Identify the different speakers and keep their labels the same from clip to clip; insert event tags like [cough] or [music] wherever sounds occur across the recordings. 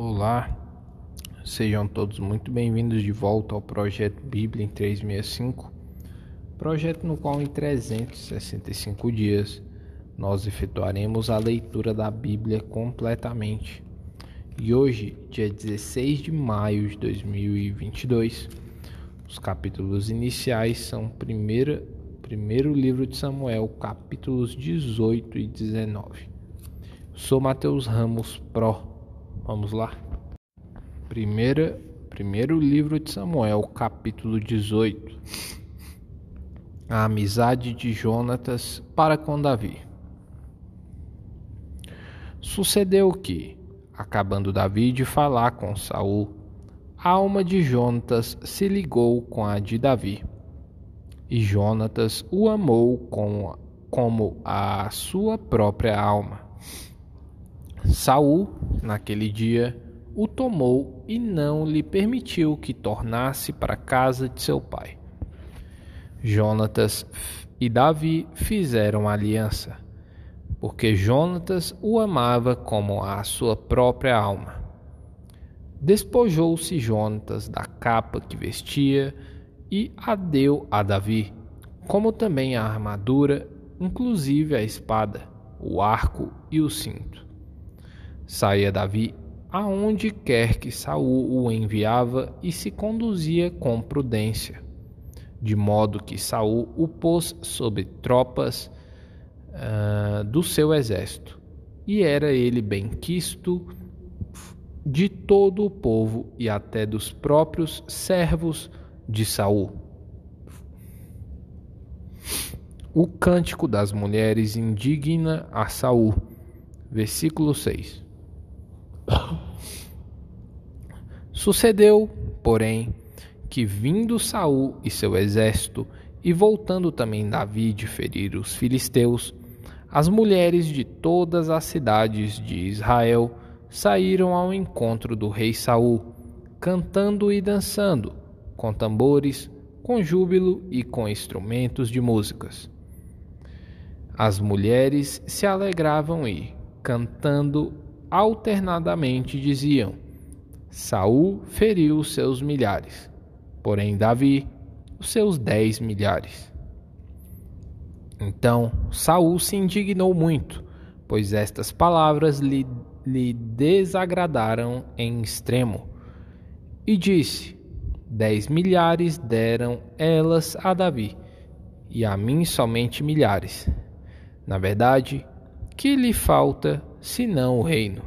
Speaker 1: Olá, sejam todos muito bem-vindos de volta ao projeto Bíblia em 365, projeto no qual em 365 dias nós efetuaremos a leitura da Bíblia completamente. E hoje, dia 16 de maio de 2022, os capítulos iniciais são primeira, primeiro livro de Samuel, capítulos 18 e 19. Sou Mateus Ramos Pro. Vamos lá. Primeira, primeiro livro de Samuel, capítulo 18. A amizade de Jonatas para com Davi. Sucedeu que, acabando Davi de falar com Saul, a alma de Jonatas se ligou com a de Davi. E Jonatas o amou com, como a sua própria alma. Saul, naquele dia, o tomou e não lhe permitiu que tornasse para a casa de seu pai. Jonatas e Davi fizeram aliança porque Jonatas o amava como a sua própria alma. Despojou-se Jonatas da capa que vestia e a deu a Davi, como também a armadura, inclusive a espada, o arco e o cinto. Saía Davi aonde quer que Saul o enviava e se conduzia com prudência, de modo que Saul o pôs sobre tropas uh, do seu exército, e era ele bem quisto de todo o povo e até dos próprios servos de Saul. O cântico das mulheres indigna a Saul. Versículo 6. [coughs] Sucedeu, porém, que vindo Saul e seu exército e voltando também Davi de ferir os filisteus, as mulheres de todas as cidades de Israel saíram ao encontro do rei Saul, cantando e dançando, com tambores, com júbilo e com instrumentos de músicas. As mulheres se alegravam e, cantando alternadamente, diziam: Saul feriu os seus milhares, porém Davi os seus dez milhares. Então Saul se indignou muito, pois estas palavras lhe, lhe desagradaram em extremo, e disse: Dez milhares deram elas a Davi, e a mim somente milhares. Na verdade, que lhe falta senão o reino?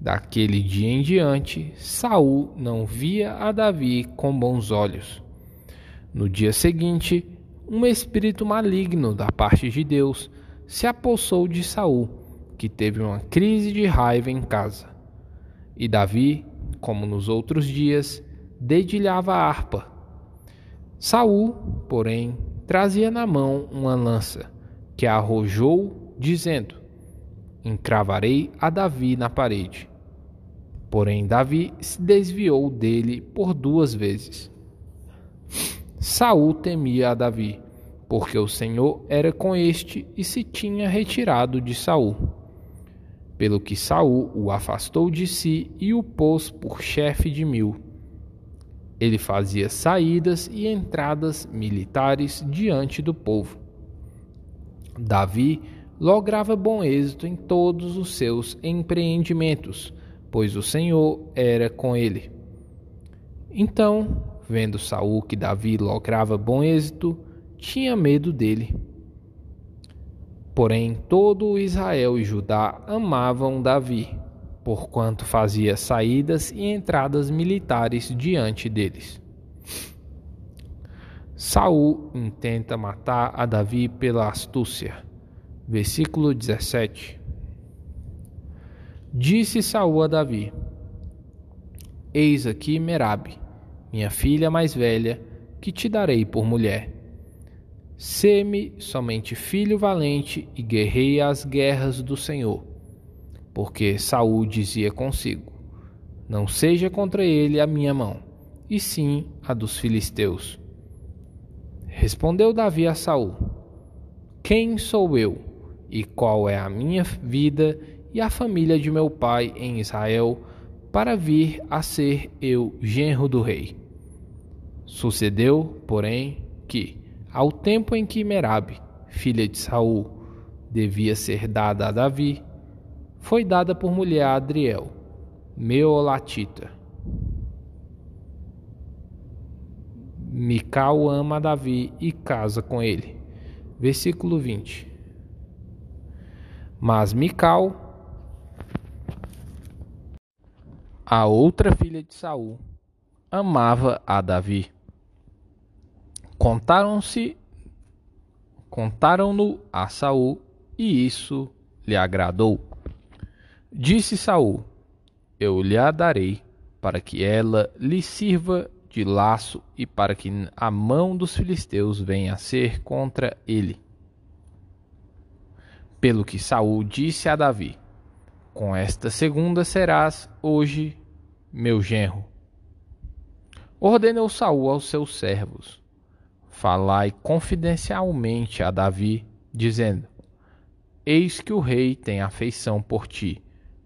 Speaker 1: Daquele dia em diante, Saul não via a Davi com bons olhos. No dia seguinte, um espírito maligno da parte de Deus se apossou de Saul, que teve uma crise de raiva em casa. E Davi, como nos outros dias, dedilhava a harpa. Saul, porém, trazia na mão uma lança, que arrojou, dizendo: Encravarei a Davi na parede. Porém, Davi se desviou dele por duas vezes. Saul temia a Davi, porque o Senhor era com este e se tinha retirado de Saul. Pelo que Saul o afastou de si e o pôs por chefe de mil. Ele fazia saídas e entradas militares diante do povo. Davi lograva bom êxito em todos os seus empreendimentos, pois o Senhor era com ele. Então Vendo Saul que Davi lograva bom êxito, tinha medo dele. Porém, todo Israel e Judá amavam Davi, porquanto fazia saídas e entradas militares diante deles. Saul intenta matar a Davi pela astúcia. Versículo 17. Disse Saul a Davi: Eis aqui Merabe, minha filha mais velha, que te darei por mulher. Sê-me somente filho valente e guerreia as guerras do Senhor. Porque Saul dizia consigo: Não seja contra ele a minha mão, e sim a dos filisteus. Respondeu Davi a Saul: Quem sou eu e qual é a minha vida e a família de meu pai em Israel para vir a ser eu genro do rei. Sucedeu, porém, que, ao tempo em que Merabe, filha de Saul, devia ser dada a Davi, foi dada por mulher a Adriel, Meolatita. Mical ama Davi e casa com ele. Versículo 20. Mas Mical, a outra filha de Saul, amava a Davi. Contaram-se contaram-no a Saul e isso lhe agradou. Disse Saul: Eu lhe a darei para que ela lhe sirva de laço e para que a mão dos filisteus venha a ser contra ele. Pelo que Saul disse a Davi: Com esta segunda serás hoje meu genro. Ordenou Saul aos seus servos: Falai confidencialmente a Davi, dizendo: Eis que o rei tem afeição por ti,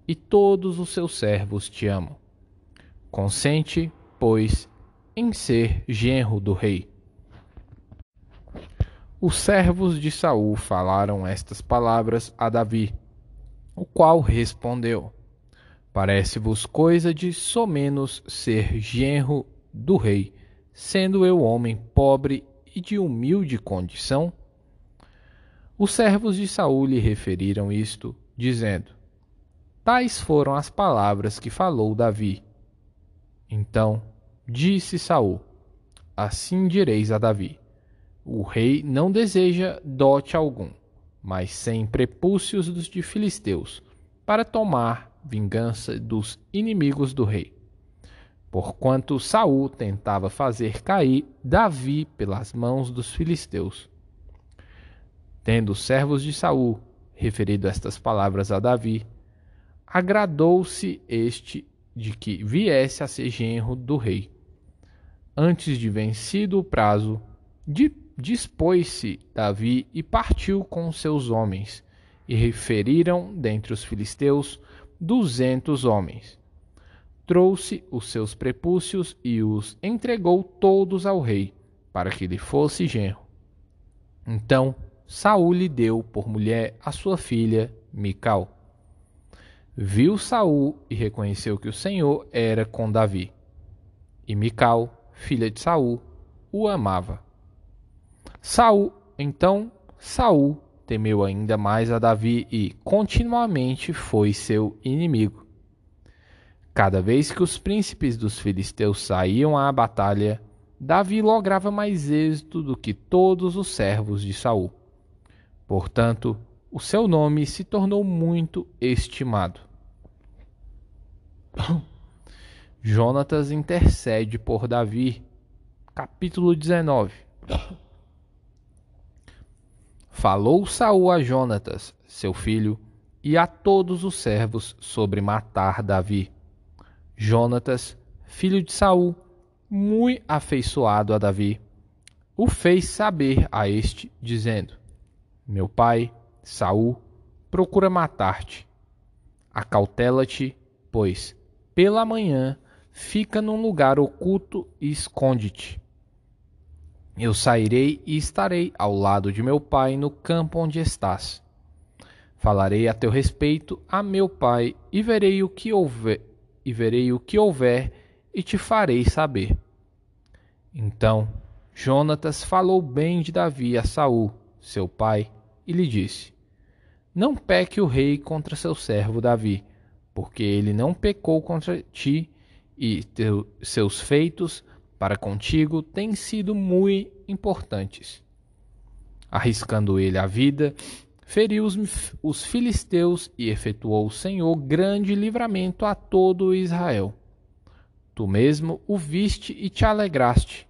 Speaker 1: e todos os seus servos te amam. Consente, pois, em ser genro do rei. Os servos de Saul falaram estas palavras a Davi, o qual respondeu: Parece-vos coisa de somenos ser genro do rei, sendo eu homem pobre e de humilde condição? Os servos de Saul lhe referiram isto, dizendo: Tais foram as palavras que falou Davi. Então disse Saul: Assim direis a Davi: o rei não deseja dote algum, mas sem prepúcios dos de filisteus, para tomar vingança dos inimigos do rei. Porquanto Saul tentava fazer cair Davi pelas mãos dos filisteus. Tendo os servos de Saul referido estas palavras a Davi, agradou-se este de que viesse a ser genro do rei. Antes de vencido o prazo, de dispôs-se Davi e partiu com seus homens, e referiram dentre os filisteus duzentos homens. Trouxe os seus prepúcios e os entregou todos ao rei, para que lhe fosse genro. Então Saul lhe deu por mulher a sua filha Mical. Viu Saul e reconheceu que o Senhor era com Davi. E Mical, filha de Saul, o amava. Saul, então Saul temeu ainda mais a Davi e continuamente foi seu inimigo. Cada vez que os príncipes dos filisteus saíam à batalha, Davi lograva mais êxito do que todos os servos de Saul. Portanto, o seu nome se tornou muito estimado. Jonatas intercede por Davi. Capítulo 19 Falou Saul a Jonatas, seu filho, e a todos os servos sobre matar Davi. Jonatas, filho de Saul, muito afeiçoado a Davi, o fez saber a este, dizendo: Meu pai, Saul, procura matar-te. Acautela-te, pois, pela manhã fica num lugar oculto e esconde-te. Eu sairei e estarei ao lado de meu pai no campo onde estás. Falarei a teu respeito a meu pai e verei o que houver, e verei o que houver e te farei saber. Então Jonatas falou bem de Davi a Saul, seu pai, e lhe disse: Não peque o rei contra seu servo Davi, porque ele não pecou contra ti e teu, seus feitos para contigo têm sido muito importantes. Arriscando ele a vida, feriu os, os filisteus e efetuou o Senhor grande livramento a todo Israel. Tu mesmo o viste e te alegraste,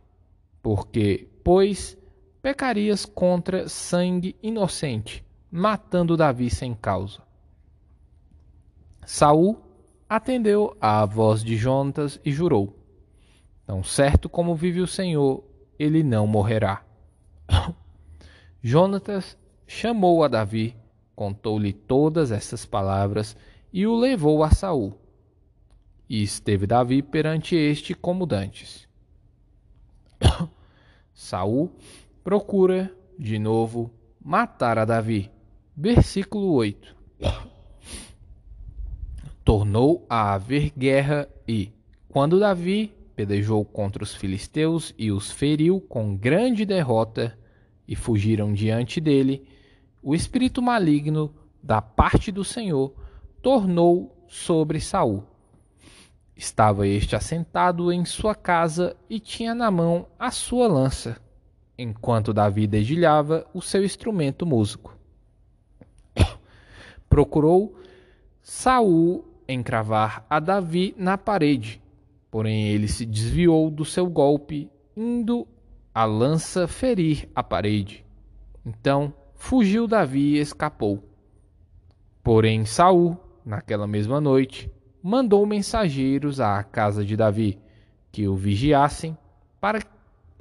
Speaker 1: porque, pois, pecarias contra sangue inocente, matando Davi sem causa. Saul atendeu à voz de Jontas e jurou: Tão certo como vive o Senhor, ele não morrerá. Jonatas chamou a Davi, contou-lhe todas estas palavras e o levou a Saul. E esteve Davi perante este como dantes. [coughs] Saul procura de novo matar a Davi. Versículo 8. [coughs] Tornou a haver guerra e, quando Davi pelejou contra os filisteus e os feriu com grande derrota, e fugiram diante dele, o espírito maligno da parte do Senhor tornou sobre Saul. Estava este assentado em sua casa e tinha na mão a sua lança, enquanto Davi dedilhava o seu instrumento músico. [coughs] Procurou Saul encravar a Davi na parede, porém ele se desviou do seu golpe, indo a lança ferir a parede. Então fugiu Davi e escapou. Porém Saul, naquela mesma noite, mandou mensageiros à casa de Davi, que o vigiassem, para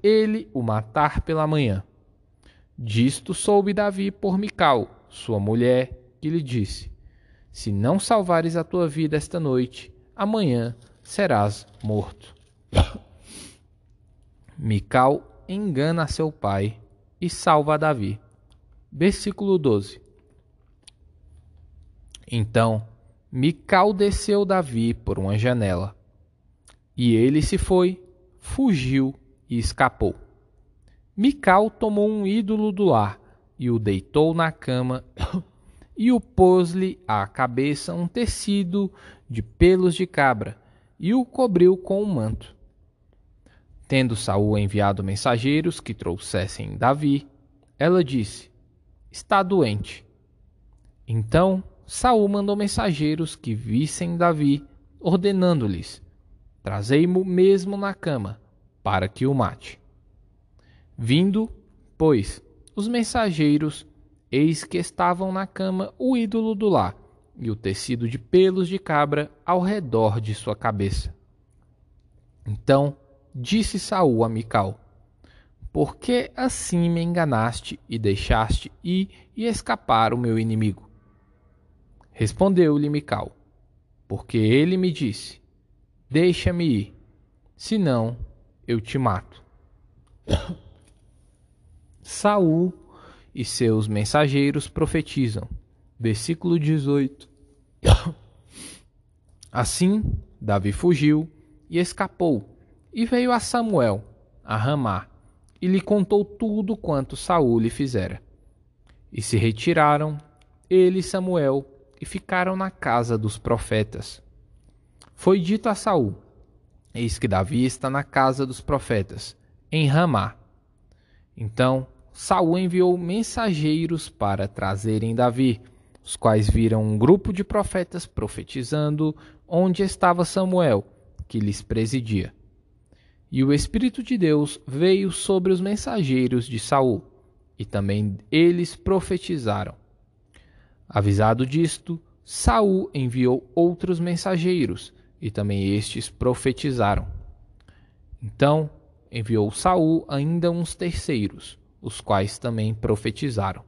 Speaker 1: ele o matar pela manhã. Disto soube Davi por Mical, sua mulher, que lhe disse: Se não salvares a tua vida esta noite, amanhã serás morto. [coughs] Mical engana seu pai e salva Davi. Versículo 12. Então Mical desceu Davi por uma janela, e ele se foi, fugiu e escapou. Mical tomou um ídolo do lar e o deitou na cama [coughs] e o pôs-lhe à cabeça um tecido de pelos de cabra e o cobriu com um manto. Tendo Saul enviado mensageiros que trouxessem Davi, ela disse: Está doente. Então Saul mandou mensageiros que vissem Davi, ordenando-lhes: Trazei-mo mesmo na cama, para que o mate. Vindo, pois, os mensageiros, eis que estavam na cama o ídolo do lar e o tecido de pelos de cabra ao redor de sua cabeça. Então Disse Saul a Mical: Por que assim me enganaste e deixaste ir e escapar o meu inimigo? Respondeu-lhe Mical: Porque ele me disse: Deixa-me ir, senão eu te mato. [coughs] Saul e seus mensageiros profetizam. Versículo 18. [coughs] Assim, Davi fugiu e escapou e veio a Samuel, a Ramá, e lhe contou tudo quanto Saul lhe fizera. E se retiraram, ele e Samuel, e ficaram na casa dos profetas. Foi dito a Saul: Eis que Davi está na casa dos profetas, em Ramá. Então Saul enviou mensageiros para trazerem Davi, os quais viram um grupo de profetas profetizando onde estava Samuel, que lhes presidia. E o Espírito de Deus veio sobre os mensageiros de Saul, e também eles profetizaram. Avisado disto, Saul enviou outros mensageiros, e também estes profetizaram. Então enviou Saul ainda uns terceiros, os quais também profetizaram.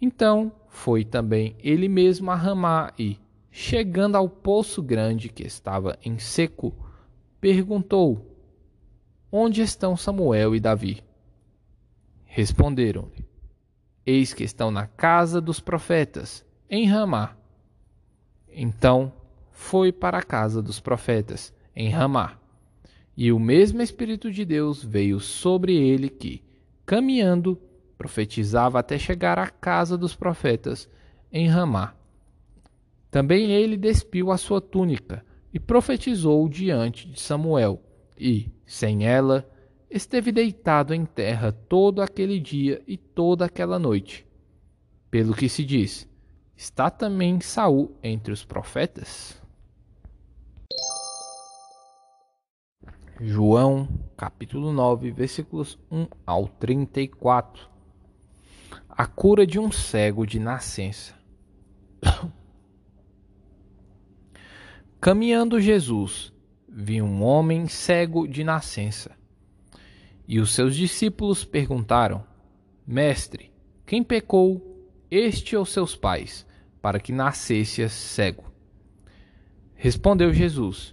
Speaker 1: Então foi também ele mesmo a Ramá e, chegando ao poço grande que estava em seco, perguntou Onde estão Samuel e Davi? Responderam-lhe: Eis que estão na casa dos profetas, em Ramá. Então foi para a casa dos profetas, em Ramá. E o mesmo Espírito de Deus veio sobre ele que, caminhando, profetizava até chegar à casa dos profetas, em Ramá. Também ele despiu a sua túnica e profetizou diante de Samuel e, sem ela, esteve deitado em terra todo aquele dia e toda aquela noite. Pelo que se diz, está também Saul entre os profetas? João, capítulo 9, versículos 1 ao 34. A cura de um cego de nascença. Caminhando Jesus vi um homem cego de nascença. E os seus discípulos perguntaram: Mestre, quem pecou, este ou seus pais, para que nascesse cego? Respondeu Jesus: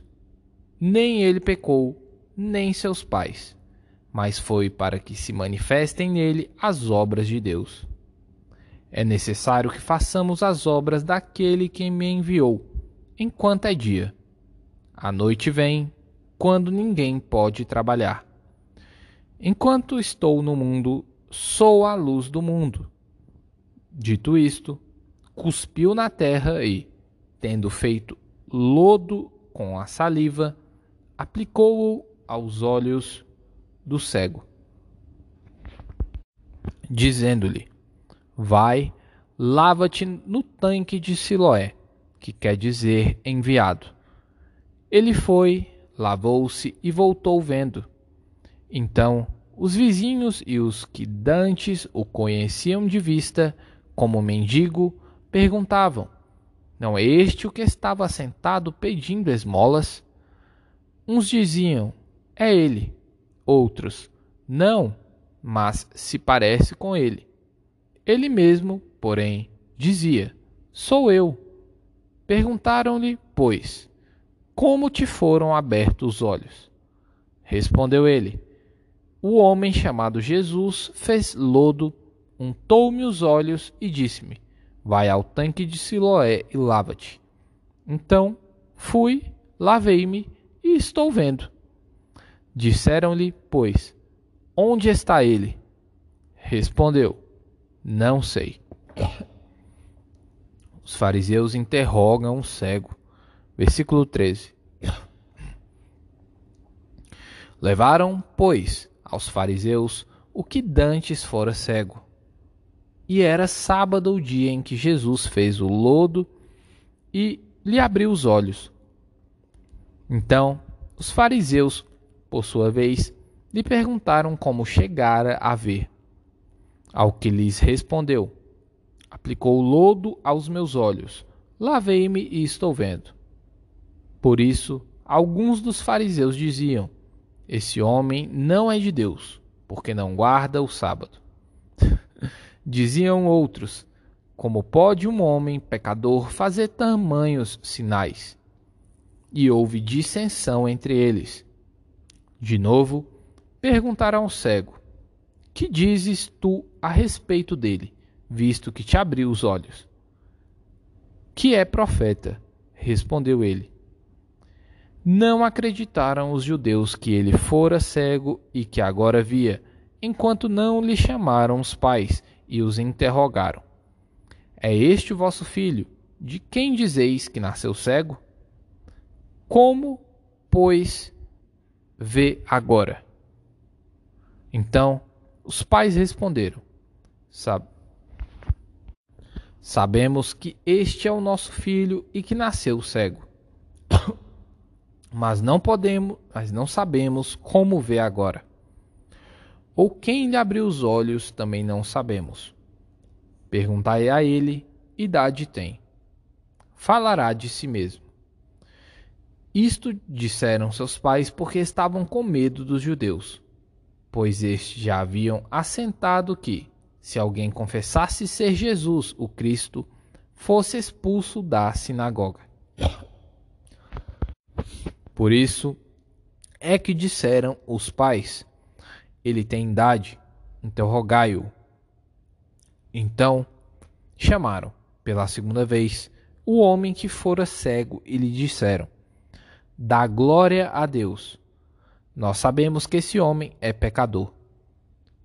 Speaker 1: Nem ele pecou, nem seus pais, mas foi para que se manifestem nele as obras de Deus. É necessário que façamos as obras daquele que me enviou, enquanto é dia. A noite vem, quando ninguém pode trabalhar. Enquanto estou no mundo, sou a luz do mundo. Dito isto, cuspiu na terra e, tendo feito lodo com a saliva, aplicou-o aos olhos do cego, dizendo-lhe: Vai, lava-te no tanque de Siloé, que quer dizer enviado. Ele foi, lavou-se e voltou vendo. Então os vizinhos e os que dantes o conheciam de vista como mendigo perguntavam: Não é este o que estava sentado pedindo esmolas? Uns diziam: É ele. Outros: Não, mas se parece com ele. Ele mesmo, porém, dizia: Sou eu. Perguntaram-lhe, pois, como te foram abertos os olhos? Respondeu ele: O homem chamado Jesus fez lodo, untou-me os olhos e disse-me: Vai ao tanque de Siloé e lava-te. Então fui, lavei-me e estou vendo. Disseram-lhe, pois, Onde está ele? Respondeu: Não sei. Os fariseus interrogam o cego. Versículo 13. Levaram, pois, aos fariseus o que dantes fora cego. E era sábado o dia em que Jesus fez o lodo e lhe abriu os olhos. Então, os fariseus, por sua vez, lhe perguntaram como chegara a ver. Ao que lhes respondeu: Aplicou lodo aos meus olhos, lavei-me e estou vendo. Por isso, alguns dos fariseus diziam: Esse homem não é de Deus, porque não guarda o sábado. [laughs] diziam outros: Como pode um homem pecador fazer tamanhos sinais? E houve dissensão entre eles. De novo, perguntaram ao cego: Que dizes tu a respeito dele, visto que te abriu os olhos? Que é profeta, respondeu ele. Não acreditaram os judeus que ele fora cego e que agora via, enquanto não lhe chamaram os pais e os interrogaram: É este o vosso filho, de quem dizeis que nasceu cego? Como, pois, vê agora? Então os pais responderam: Sab Sabemos que este é o nosso filho e que nasceu cego [coughs] mas não podemos, mas não sabemos como vê agora. Ou quem lhe abriu os olhos também não sabemos. Perguntai a ele, idade tem. Falará de si mesmo. Isto disseram seus pais porque estavam com medo dos judeus, pois estes já haviam assentado que, se alguém confessasse ser Jesus o Cristo, fosse expulso da sinagoga. Por isso é que disseram os pais: Ele tem idade, interrogai-o. Então chamaram, pela segunda vez, o homem que fora cego e lhe disseram: Dá glória a Deus. Nós sabemos que esse homem é pecador.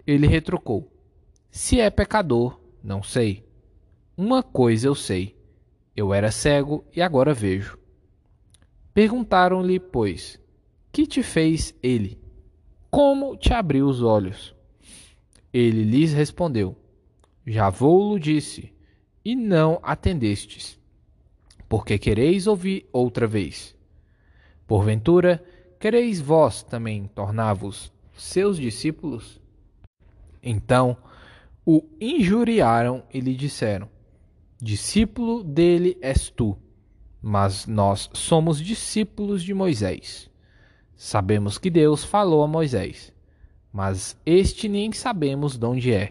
Speaker 1: Ele retrucou: Se é pecador, não sei. Uma coisa eu sei: eu era cego e agora vejo. Perguntaram-lhe, pois, que te fez ele? Como te abriu os olhos? Ele lhes respondeu: Já vou-lo disse, e não atendestes. Porque quereis ouvir outra vez? Porventura, quereis vós também tornar-vos seus discípulos? Então o injuriaram e lhe disseram: Discípulo dele és tu mas nós somos discípulos de Moisés. Sabemos que Deus falou a Moisés, mas este nem sabemos de onde é.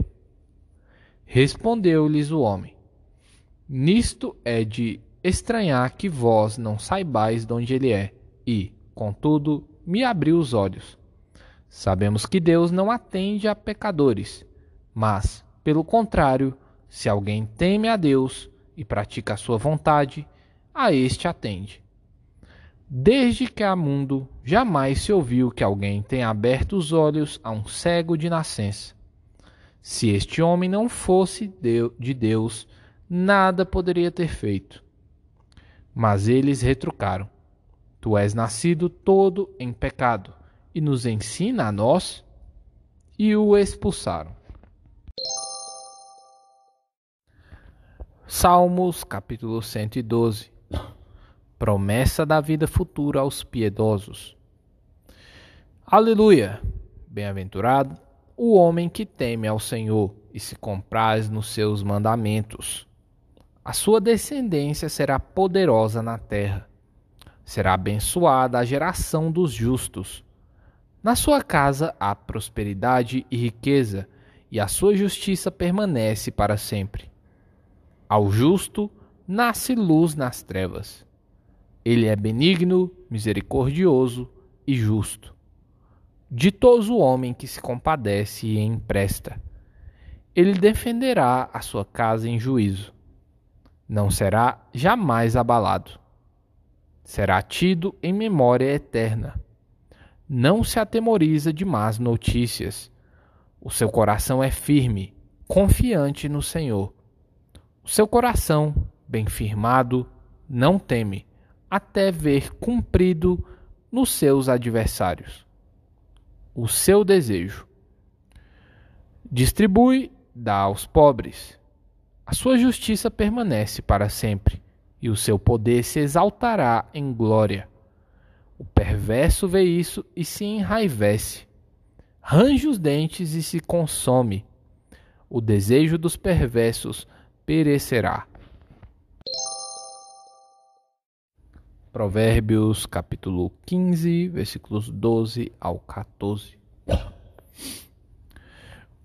Speaker 1: Respondeu-lhes o homem: Nisto é de estranhar que vós não saibais de onde ele é, e, contudo, me abriu os olhos. Sabemos que Deus não atende a pecadores, mas, pelo contrário, se alguém teme a Deus e pratica a sua vontade, a este atende. Desde que há mundo, jamais se ouviu que alguém tenha aberto os olhos a um cego de nascença. Se este homem não fosse de Deus, nada poderia ter feito. Mas eles retrucaram: Tu és nascido todo em pecado, e nos ensina a nós? E o expulsaram. Salmos capítulo 112 Promessa da vida futura aos piedosos. Aleluia! Bem-aventurado o homem que teme ao Senhor e se compraz nos seus mandamentos. A sua descendência será poderosa na terra. Será abençoada a geração dos justos. Na sua casa há prosperidade e riqueza, e a sua justiça permanece para sempre. Ao justo nasce luz nas trevas. Ele é benigno, misericordioso e justo. Ditoso o homem que se compadece e empresta. Ele defenderá a sua casa em juízo. Não será jamais abalado. Será tido em memória eterna. Não se atemoriza de más notícias. O seu coração é firme, confiante no Senhor. O seu coração, bem firmado, não teme, até ver cumprido nos seus adversários o seu desejo. Distribui, dá aos pobres. A sua justiça permanece para sempre, e o seu poder se exaltará em glória. O perverso vê isso e se enraivece. Range os dentes e se consome. O desejo dos perversos perecerá. Provérbios capítulo 15, versículos 12 ao 14.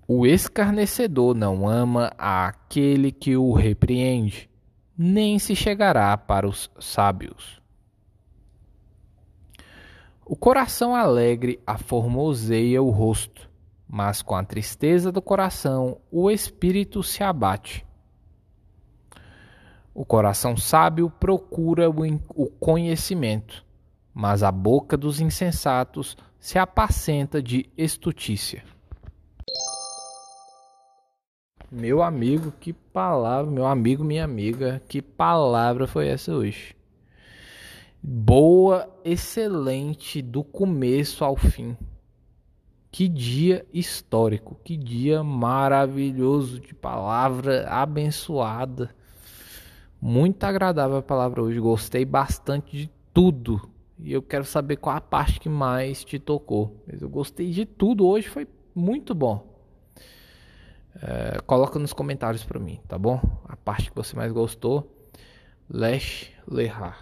Speaker 1: O escarnecedor não ama aquele que o repreende, nem se chegará para os sábios. O coração alegre aformoseia o rosto, mas com a tristeza do coração o espírito se abate. O coração sábio procura o conhecimento, mas a boca dos insensatos se apacenta de estutícia. Meu amigo, que palavra, meu amigo, minha amiga, que palavra foi essa hoje? boa, excelente do começo ao fim. Que dia histórico, que dia maravilhoso de palavra abençoada. Muito agradável a palavra hoje, gostei bastante de tudo. E eu quero saber qual a parte que mais te tocou. Mas eu gostei de tudo hoje, foi muito bom. É, coloca nos comentários para mim, tá bom? A parte que você mais gostou. Lesh Lehar.